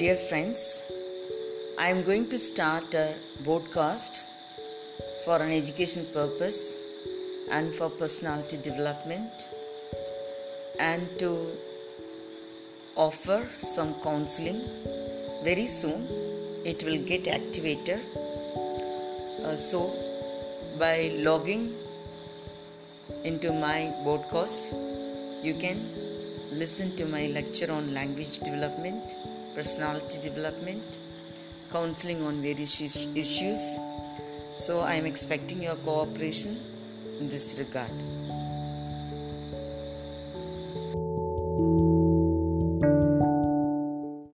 Dear friends, I am going to start a broadcast for an education purpose and for personality development and to offer some counseling. Very soon it will get activated. Uh, so, by logging into my broadcast, you can listen to my lecture on language development, personality development, counseling on various issues. So, I am expecting your cooperation in this regard.